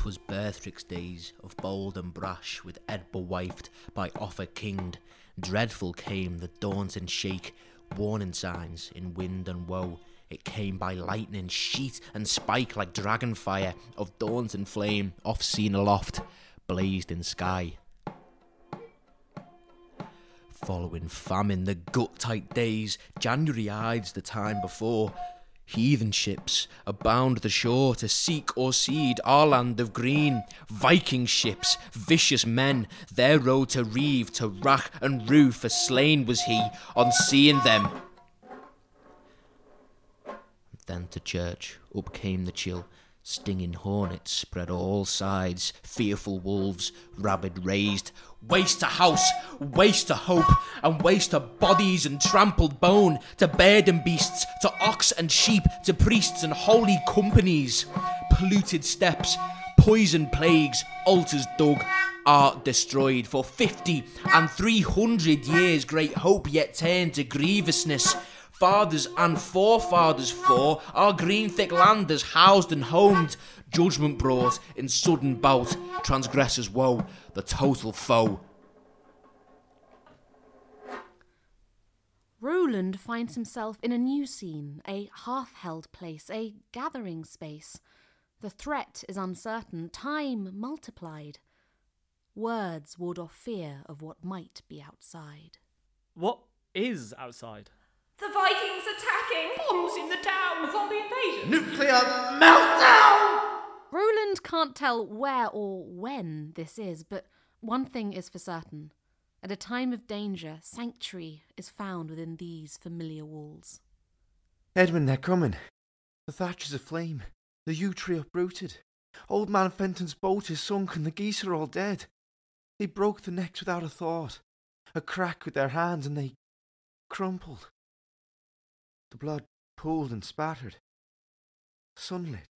'Twas Beorhtric's days of bold and brash, with Edba wifed by Offa kinged. Dreadful came the daunting shake, warning signs in wind and woe. It came by lightning, sheet and spike like dragon fire of daunting flame, oft seen aloft, blazed in sky. Following famine, the gut tight days, January hides the time before. Heathen ships abound the shore to seek or seed our land of green. Viking ships, vicious men, their road to reeve, to rack and rue, for slain was he on seeing them. Then to church up came the chill. Stinging hornets spread all sides, fearful wolves, rabid raised. Waste to house, waste to hope, and waste to bodies and trampled bone, to burden beasts, to ox and sheep, to priests and holy companies. Polluted steps, poison plagues, altars dug, art destroyed. For fifty and three hundred years, great hope yet turned to grievousness fathers and forefathers for our green thick land has housed and homed. Judgment brought in sudden bout, transgressors woe, the total foe. Roland finds himself in a new scene, a half held place, a gathering space. The threat is uncertain, time multiplied. Words ward off fear of what might be outside. What is outside? The Vikings attacking! Bombs in the town! Zombie invasion! Nuclear meltdown! Roland can't tell where or when this is, but one thing is for certain. At a time of danger, sanctuary is found within these familiar walls. Edmund, they're coming. The thatch is aflame. The yew tree uprooted. Old man Fenton's boat is sunk and the geese are all dead. They broke the necks without a thought. A crack with their hands and they crumpled. The blood pooled and spattered. Sunlit.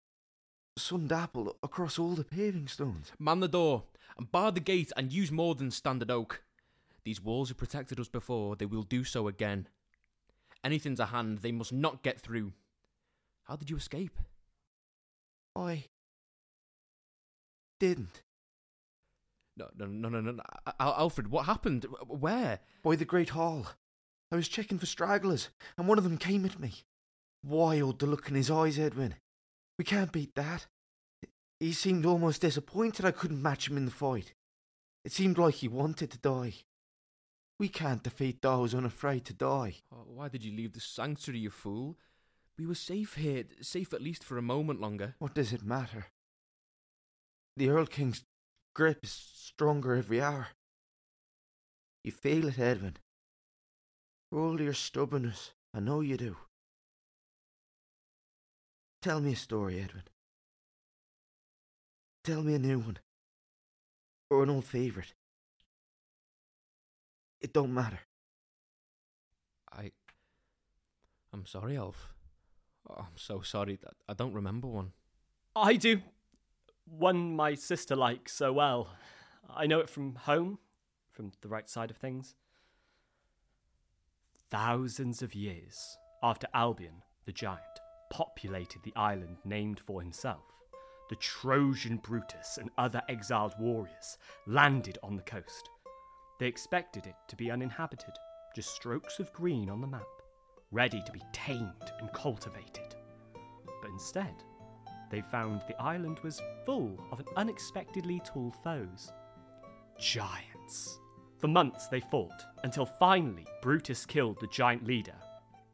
Sun dappled across all the paving stones. Man the door, and bar the gate, and use more than standard oak. These walls have protected us before, they will do so again. Anything to hand, they must not get through. How did you escape? I didn't. No, no, no, no, no. Al- Alfred, what happened? Where? By the Great Hall. I was checking for stragglers, and one of them came at me. Wild the look in his eyes, Edwin. We can't beat that. He seemed almost disappointed I couldn't match him in the fight. It seemed like he wanted to die. We can't defeat those unafraid to die. Oh, why did you leave the sanctuary, you fool? We were safe here, safe at least for a moment longer. What does it matter? The Earl King's grip is stronger every hour. You feel it, Edwin. For all your stubbornness, I know you do. Tell me a story, Edwin. Tell me a new one. Or an old favourite. It don't matter. I. I'm sorry, Alf. Oh, I'm so sorry. I- I don't remember one. I do. One my sister likes so well. I know it from home, from the right side of things. Thousands of years after Albion, the giant, populated the island named for himself, the Trojan Brutus and other exiled warriors landed on the coast. They expected it to be uninhabited, just strokes of green on the map, ready to be tamed and cultivated. But instead, they found the island was full of unexpectedly tall foes giants. For months they fought, until finally Brutus killed the giant leader,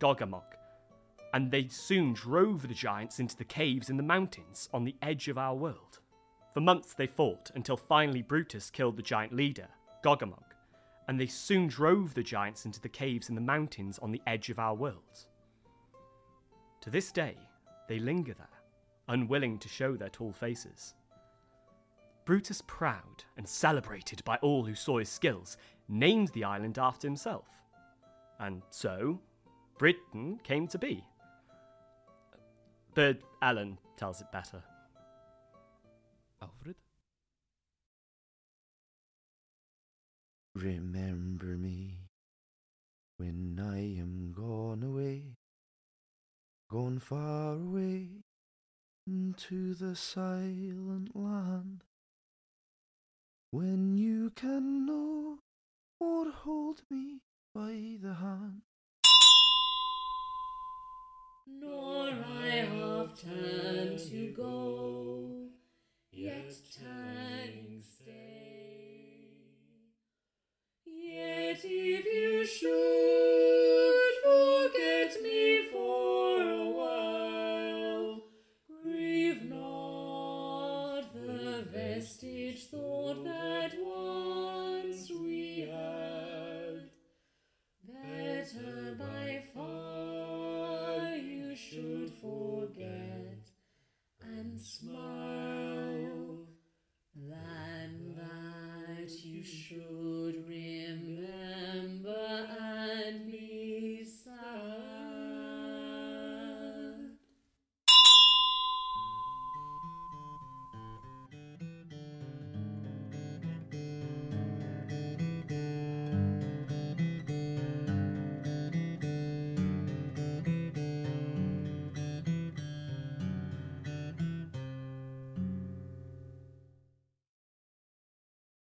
Gogmagog, and they soon drove the giants into the caves in the mountains on the edge of our world. For months they fought, until finally Brutus killed the giant leader, Gogmagog, and they soon drove the giants into the caves in the mountains on the edge of our world. To this day, they linger there, unwilling to show their tall faces. Brutus, proud and celebrated by all who saw his skills, named the island after himself. And so, Britain came to be. But Ellen tells it better. Alfred? Remember me when I am gone away, gone far away. into the silent land. When you can know or hold me by the hand. Nor I have turned to go, yet turning vestige thought that once we had. Better by far you should forget and smile.